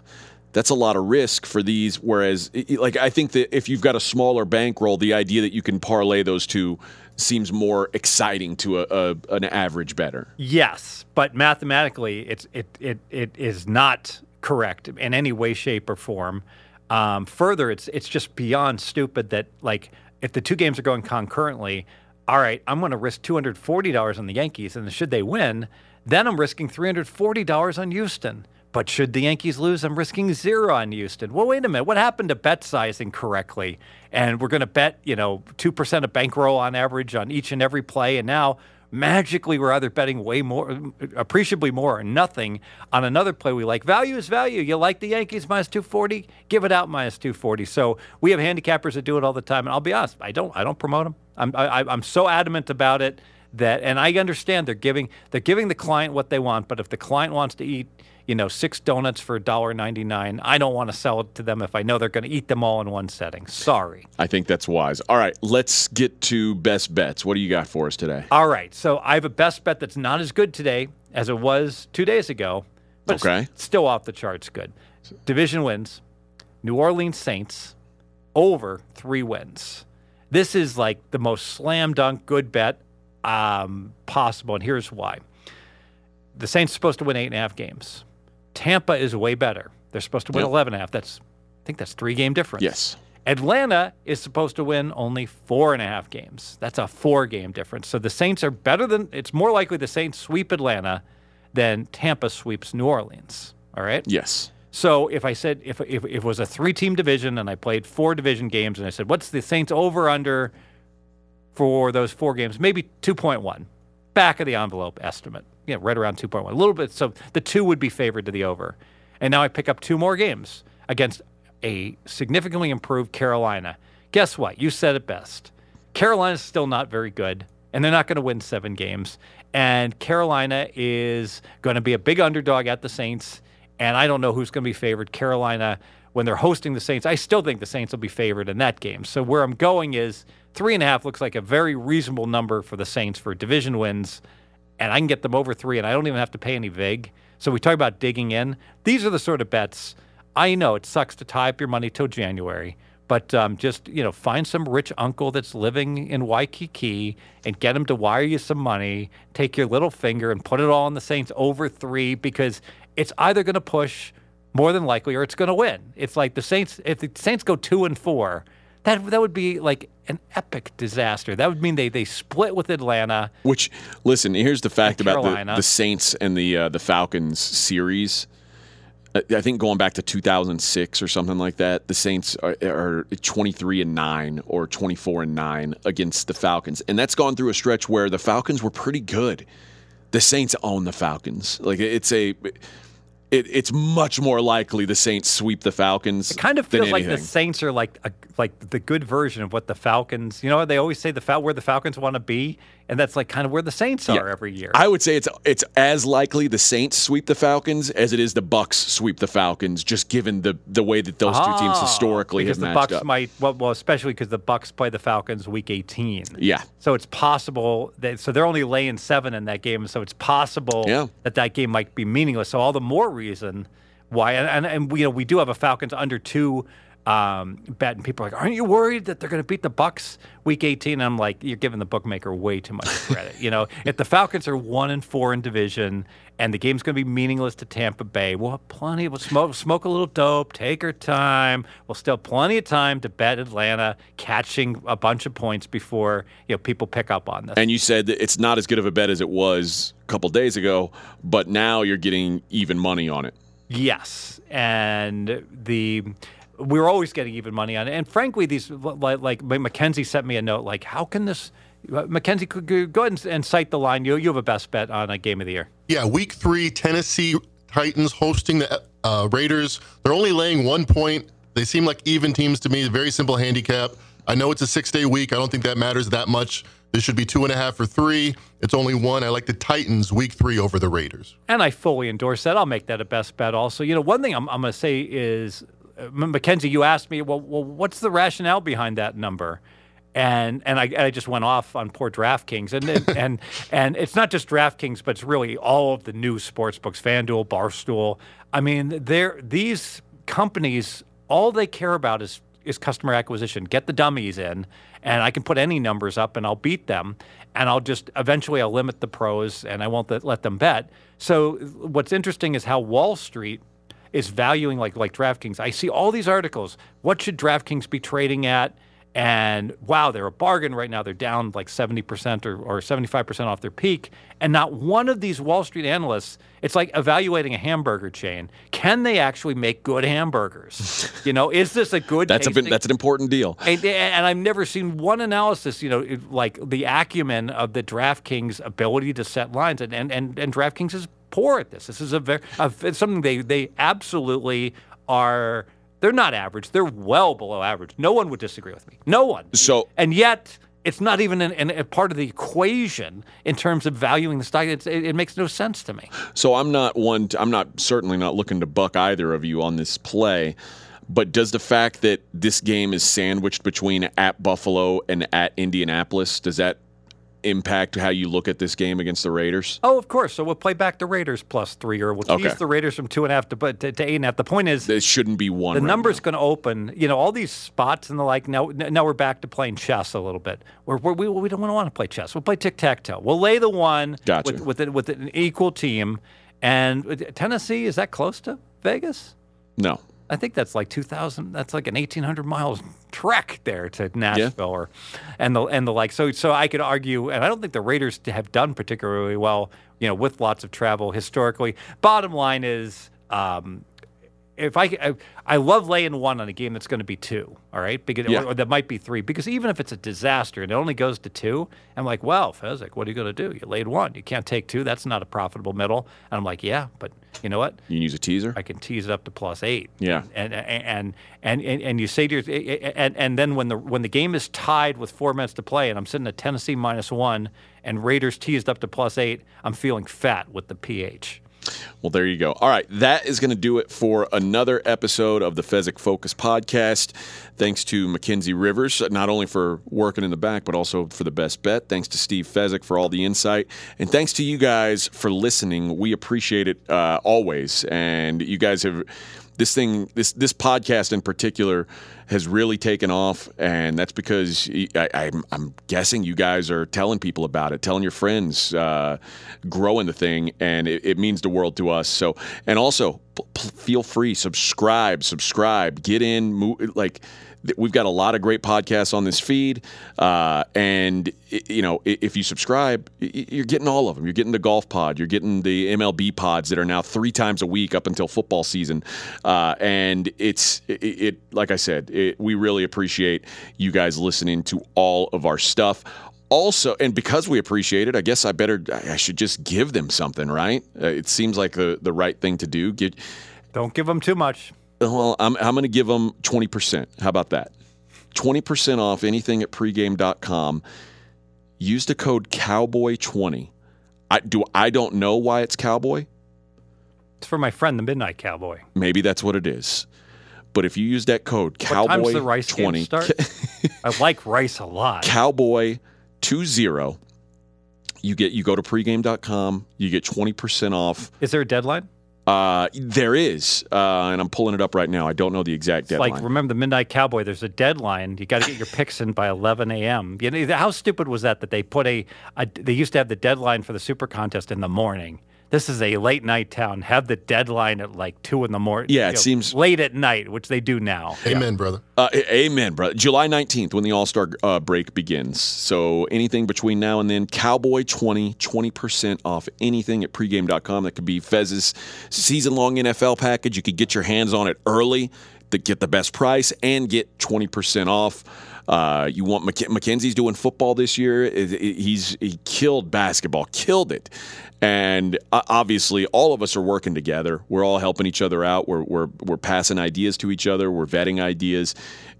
that's a lot of risk for these. Whereas, like, I think that if you've got a smaller bankroll, the idea that you can parlay those two seems more exciting to a, a an average bettor. Yes, but mathematically, it's it it it is not correct in any way, shape, or form. Um, further, it's it's just beyond stupid that like if the two games are going concurrently, all right, I'm going to risk two hundred forty dollars on the Yankees, and should they win, then I'm risking three hundred forty dollars on Houston. But should the Yankees lose, I'm risking zero on Houston. Well, wait a minute. What happened to bet sizing correctly? And we're going to bet, you know, 2% of bankroll on average on each and every play. And now magically we're either betting way more, appreciably more, or nothing on another play we like. Value is value. You like the Yankees minus 240? Give it out minus 240. So we have handicappers that do it all the time. And I'll be honest, I don't, I don't promote them. I'm, I, I'm so adamant about it that, and I understand they're giving, they're giving the client what they want. But if the client wants to eat, you know, six donuts for $1.99. I don't want to sell it to them if I know they're going to eat them all in one setting. Sorry. I think that's wise. All right, let's get to best bets. What do you got for us today? All right. So I have a best bet that's not as good today as it was two days ago, but Okay. still off the charts good. Division wins, New Orleans Saints over three wins. This is like the most slam dunk good bet um, possible, and here's why. The Saints are supposed to win eight and a half games. Tampa is way better. They're supposed to win Yep. 11 and a half. That's, I think that's three game difference. Yes. Atlanta is supposed to win only four and a half games. That's a four game difference. So the Saints are better than, it's more likely the Saints sweep Atlanta than Tampa sweeps New Orleans. All right. Yes. So if I said, if, if, if it was a three team division and I played four division games and I said, what's the Saints over under for those four games? Maybe 2.1. Back of the envelope estimate. Yeah, right around 2.1. A little bit. So the two would be favored to the over. And now I pick up two more games against a significantly improved Carolina. Guess what? You said it best. Carolina's still not very good, and they're not going to win seven games. And Carolina is going to be a big underdog at the Saints. And I don't know who's going to be favored. Carolina, when they're hosting the Saints, I still think the Saints will be favored in that game. So where I'm going is three and a half looks like a very reasonable number for the Saints for division wins. And I can get them over three, and I don't even have to pay any vig. So we talk about digging in. These are the sort of bets. I know it sucks to tie up your money till January, but um, just you know, find some rich uncle that's living in Waikiki and get him to wire you some money. Take your little finger and put it all on the Saints over three because it's either going to push more than likely or it's going to win. It's like the Saints. If the Saints go two and four, that that would be like an epic disaster. That would mean they they split with Atlanta. Which, listen, here's the fact about the, the Saints and the uh, the Falcons series. I I think going back to 2006 or something like that, the Saints are, are 23 and nine or 24 and nine against the Falcons, and that's gone through a stretch where the Falcons were pretty good. The Saints own the Falcons. Like it's a, it, it's much more likely the Saints sweep the Falcons. It kind of feels like the. Saints are like a, like the good version of what the Falcons. You know, they always say the Fal- where the Falcons want to be, and that's like kind of where the Saints are Yeah. every year. I would say it's it's as likely the Saints sweep the Falcons as it is the Bucs sweep the Falcons, just given the the way that those two teams Ah, historically because have the Bucs up. might well, well, especially because the Bucs play the Falcons week 18. yeah, So it's possible that so they're only laying seven in that game. So it's possible Yeah. that that game might be meaningless. So all the more reason why. And, and, and we, you know we do have a Falcons under two um, bet, and people are like, aren't you worried that they're going to beat the Bucs week 18? And I'm like, you're giving the bookmaker way too much credit. you know, if the Falcons are one and four in division. And the game's going to be meaningless to Tampa Bay. We'll have plenty. We'll smoke, smoke a little dope, take our time. We'll still have plenty of time to bet Atlanta catching a bunch of points before you know people pick up on this. and you said that it's not as good of a bet as it was a couple days ago, but now you're getting even money on it. Yes, and the we were always getting even money on it. And frankly, these like, like Mackenzie sent me a note like, how can this? Mackenzie, could go ahead and, and cite the line. You you have a best bet on a game of the year. Yeah, week three, Tennessee Titans hosting the uh, Raiders. They're only laying one point. They seem like even teams to me. Very simple handicap. I know it's a six day week. I don't think that matters that much. This should be two and a half or three. It's only one. I like the Titans week three over the Raiders. And I fully endorse that. I'll make that a best bet also. You know, one thing I'm, I'm going to say is Mackenzie, you asked me, well, well, what's the rationale behind that number? And and I, and I just went off on poor DraftKings, and and, and and it's not just DraftKings, but it's really all of the new sports books, FanDuel, Barstool. I mean, they're these companies. All they care about is is customer acquisition. Get the dummies in, and I can put any numbers up, and I'll beat them. And I'll just eventually I'll limit the pros, and I won't let- let them bet. So what's interesting is how Wall Street is valuing like like DraftKings. I see all these articles. What should DraftKings be trading at? And wow, they're a bargain right now. They're down like 70% or, or 75% off their peak. And not one of these Wall Street analysts, it's like evaluating a hamburger chain. Can they actually make good hamburgers? you know, is this a good That's a that's an important deal. and, and I've never seen one analysis, you know, like the acumen of the DraftKings ability to set lines, and and and, and DraftKings is poor at this. This is a very a, it's something they they absolutely are. They're not average. They're well below average. No one would disagree with me. No one. So- and yet. It's not even an, an, a part of the equation in terms of valuing the stock. It's, it, it makes no sense to me. So I'm not one. To, I'm not certainly not looking to buck either of you on this play. But does the fact that this game is sandwiched between at Buffalo and at Indianapolis does that impact how you look at this game against the Raiders? Oh, of course. So we'll play back the Raiders plus three, or we'll tease Okay. the Raiders from two and a half to, to, to eight and a half. The point is, This shouldn't be one. the right number's going to open. You know, all these spots and the like. Now, now we're back to playing chess a little bit. We're, we're, we we don't want to play chess. We'll play tic tac toe. We'll lay the one Gotcha. with with, an- with an equal team. And Tennessee is that close to Vegas? No. I think that's like two thousand. That's like an eighteen hundred miles trek there to Nashville, or and the and the like. So so I could argue, and I don't think the Raiders have done particularly well, you know, with lots of travel historically. Bottom line is, um, if I, I I love laying one on a game that's going to be two, all right, because Yeah. or, or that might be three, because even if it's a disaster and it only goes to two, I'm like, well, Fezzik, what are you going to do? You laid one, you can't take two. That's not a profitable middle. And I'm like, yeah, but you know what? You can use a teaser. I can tease it up to plus eight. Yeah. and and and and, and you say to your, and and then when the when the game is tied with four minutes to play, and I'm sitting at Tennessee minus one, and Raiders teased up to plus eight, I'm feeling fat with the ph. Well, there you go. All right, that is going to do it for another episode of the Fezzik Focus podcast. Thanks to Mackenzie Rivers, not only for working in the back, but also for the best bet. Thanks to Steve Fezzik for all the insight. And thanks to you guys for listening. We appreciate it uh, always. And you guys have this thing, this this podcast in particular, has really taken off, and that's because I, I'm, I'm guessing you guys are telling people about it, telling your friends, uh, growing the thing, and it, it means the world to us. So, and also p- p- feel free, subscribe, subscribe, get in, like. We've got a lot of great podcasts on this feed, uh, and you know if you subscribe, you're getting all of them. You're getting the golf pod, you're getting the MLB pods that are now three times a week up until football season, uh, and it's it, it. Like I said, it, we really appreciate you guys listening to all of our stuff. Also, and because we appreciate it, I guess I better I should just give them something, right? Uh, it seems like the the right thing to do. Get Don't give them too much. Well, I'm, I'm going to give them 20%. How about that? 20% off anything at pregame.com. Use the code cowboy20. I do I don't know why it's cowboy. It's for my friend, the Midnight Cowboy. Maybe that's what it is. But if you use that code cowboy the Rice 20 start? I like Rice a lot. cowboy 20 you get you go to pregame.com, you get 20% off. Is there a deadline? Uh, there is, uh, and I'm pulling it up right now. I don't know the exact It's deadline. like remember the Midnight Cowboy. There's a deadline. You got to get your picks in by 11 a.m. You know how stupid was that? That they put a, a they used to have the deadline for the Super Contest in the morning. This is a late night town. Have the deadline at like two in the morning. Yeah, it seems- late at night, which they do now. Amen, brother. Uh, amen, brother. July 19th, when the All Star uh, break begins. So anything between now and then, Cowboy 20, 20% off anything at pregame.com. That could be Fez's season long NFL package. You could get your hands on it early to get the best price and get 20% off. Uh, you want Mc- Mackenzie's doing football this year. He's he killed basketball, killed it, and uh, obviously all of us are working together. We're all helping each other out. We're we're we're passing ideas to each other. We're vetting ideas.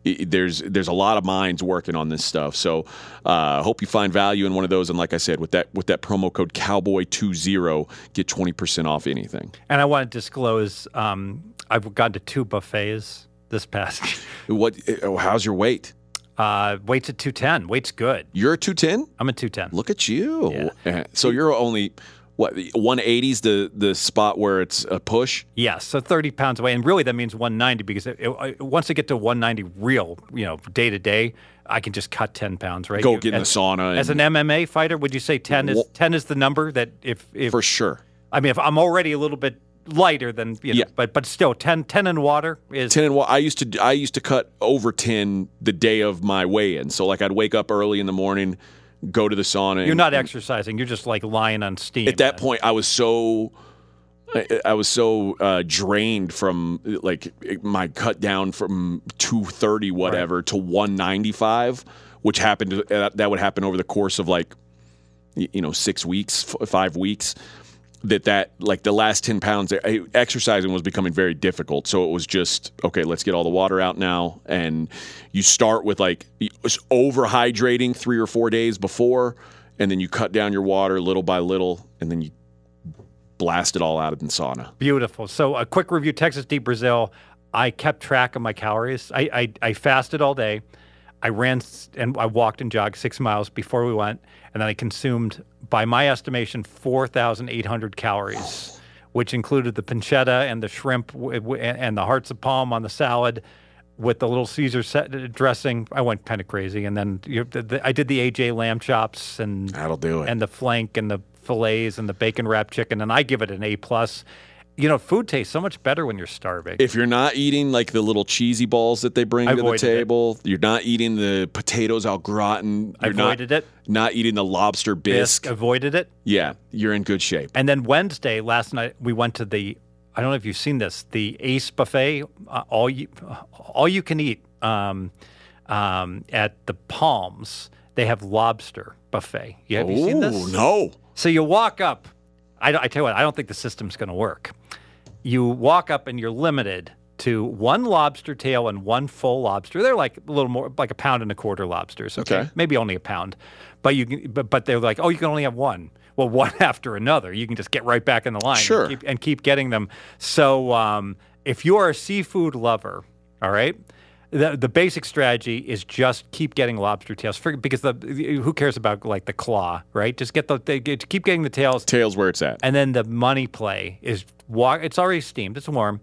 There's there's a lot of minds working on this stuff. So uh, hope you find value in one of those. And like I said, with that with that promo code Cowboy20, get 20% off anything. And I want to disclose, um, I've gone to two buffets this past. What? oh, How's your weight? Uh, weight's at 210. Weight's good. You're a 210. I'm a 210. Look at you. Yeah. Uh, So you're only what 180s the the spot where it's a push. Yes, so 30 pounds away, and really that means 190 because it, it, once I get to 190 real, you know, day to day, I can just cut 10 pounds, right? Go You- get in the as- sauna As an MMA fighter, would you say 10 is 10 is the number that if if For sure. I mean if I'm already a little bit lighter than you know, Yeah. but but still 10 10 in water is 10 in wa- I used to I used to cut over 10 the day of my weigh-in. So like I'd wake up early in the morning, go to the sauna. you're and- not exercising, you're just like lying on steam. at that point I was so I, I was so uh, drained from like my cut down from 230 whatever to 195 which happened uh, that would happen over the course of like you know 6 weeks 5 weeks that that like the last 10 pounds eh, eh, exercising was becoming very difficult so it was just okay let's get all the water out now and you start with like over hydrating 3 or 4 days before and then you cut down your water little by little and then you blast it all out in the sauna Beautiful. So a quick review: Texas de Brazil. I kept track of my calories. I, I, I fasted all day. I ran and I walked and jogged six miles before we went, and then I consumed, by my estimation, four thousand eight hundred calories, which included the pancetta and the shrimp and and the hearts of palm on the salad. With the little Caesar set uh, dressing, I went kind of crazy, and then you know, the, the, I did the AJ lamb chops and that'll do it and the flank and the fillets and the bacon wrapped chicken, and I give it an A plus. You know, food tastes so much better when you're starving. if you're not eating like the little cheesy balls that they bring I to the avoided it. table, you're not eating the potatoes au gratin. I You're not, avoided it. Not eating the lobster bisque. Bisque, avoided it. Yeah, you're in good shape. And then Wednesday, last night, we went to the. I don't know if you've seen this, the Ace Buffet, uh, all you, all you can eat um, um, at the Palms. They have lobster buffet. You have you seen this? no. So you walk up. I, I tell you what, I don't think the system's going to work. You walk up and you're limited to one lobster tail and one full lobster. They're like a little more, like a pound and a quarter lobsters. Okay, Okay. maybe only a pound, but you can, but, but they're like, oh, you can only have one. Well, one after another. You can just get right back in the line. Sure. and keep, and keep getting them. So um, if you're a seafood lover, all right. The, the basic strategy is just keep getting lobster tails for, because the who cares about like the claw, right? Just get the they get, keep getting the tails, Tails where it's at. and then the money play is walk. It's already steamed. It's warm.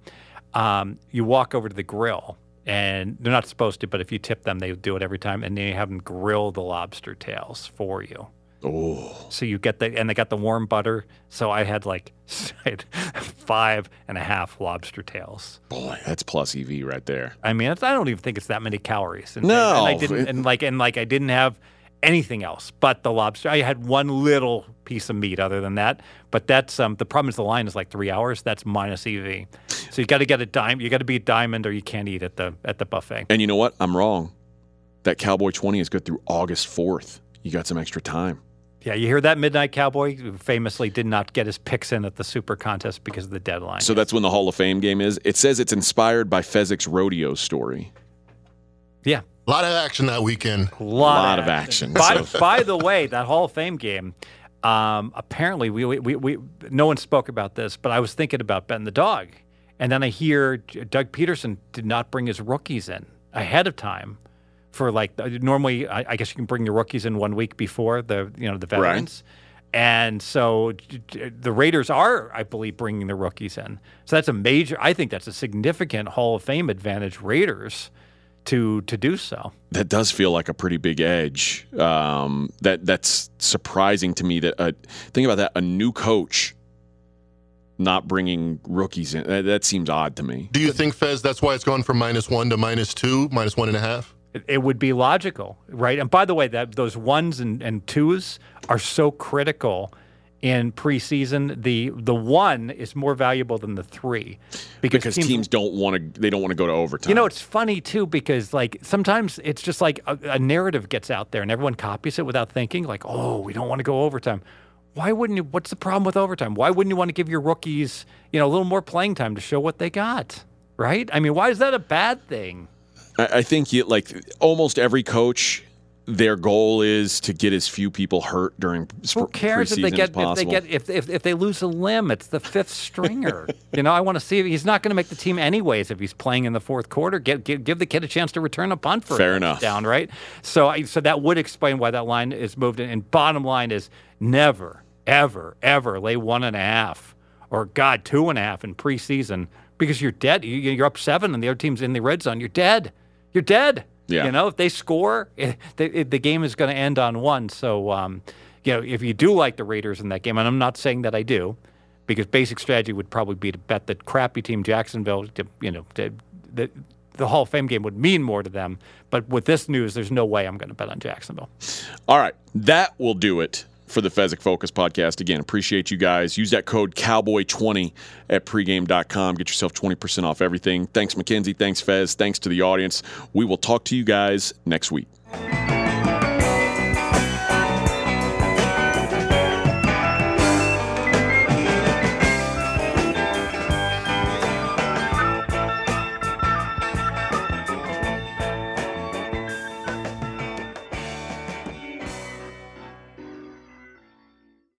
Um, you walk over to the grill, and they're not supposed to, but if you tip them, they do it every time, and they have them grill the lobster tails for you. Oh, So you get the and they got the warm butter. So I had like I had five and a half lobster tails. boy, that's plus EV right there. I mean, it's, I don't even think it's that many calories. And, No. and I didn't, and like, and like, I didn't have anything else but the lobster. I had one little piece of meat other than that. But that's um, the problem is the line is like three hours. That's minus EV. So you got to get a dime. You got to be a diamond, or you can't eat at the at the buffet. And you know what? I'm wrong. That Cowboy 20 is good through August 4th. You got some extra time. Yeah, you hear that Midnight Cowboy famously did not get his picks in at the Super Contest because of the deadline. So that's when the Hall of Fame game is. It says it's inspired by Fezzik's rodeo story. yeah, A lot of action that weekend. a lot, lot of action. By, So- by the way, that Hall of Fame game, um, apparently we, we, we, we no one spoke about this, but I was thinking about betting the dog, and then I hear Doug Pederson did not bring his rookies in ahead of time. For like normally, I, I guess you can bring your rookies in one week before the you know the veterans, and so j- j- the Raiders are, I believe, bringing the rookies in. So that's a major. I think that's a significant Hall of Fame advantage Raiders to to do so. that does feel like a pretty big edge. Um, that that's surprising to me. That uh, think about that, a new coach not bringing rookies in. That, that seems odd to me. Do you think, Fez, that's why it's gone from minus one to minus two, minus one and a half? It, it would be logical, right? And by the way, that those ones and, and twos are so critical in preseason. The the one is more valuable than the three Because teams don't want to. They don't want to go to overtime. You know, it's funny too because like sometimes it's just like a, a narrative gets out there and everyone copies it without thinking. Like, oh, we don't want to go overtime. Why wouldn't you? What's the problem with overtime? Why wouldn't you want to give your rookies, you know, a little more playing time to show what they got? Right? I mean, why is that a bad thing? I, I think you, like almost every coach their goal is to get as few people hurt during sp- Who cares if they preseason get as if they possible. get if, if if they lose a limb? It's the fifth stringer. you know, I want to see if he's not going to make the team anyways if he's playing in the fourth quarter. Give, give give the kid a chance to return a punt for Fair enough. down, right? So I, so that would explain why that line is moved. in. And bottom line is never, ever, ever lay one and a half or God two and a half in preseason because you're dead. You're up seven and the other team's in the red zone. You're dead. You're dead. Yeah. You know, if they score, eh, the, the game is going to end on one. So, um, you know, if you do like the Raiders in that game, and I'm not saying that I do, because basic strategy would probably be to bet that crappy team Jacksonville, to, you know, to, the, the Hall of Fame game would mean more to them. But with this news, there's no way I'm going to bet on Jacksonville. All right, that will do it for the Fezzik Focus podcast. Again, appreciate you guys. Use that code Cowboy20 at pregame.com. Get yourself 20% off everything. Thanks, Mackenzie. Thanks, Fez. Thanks to the audience. We will talk to you guys next week.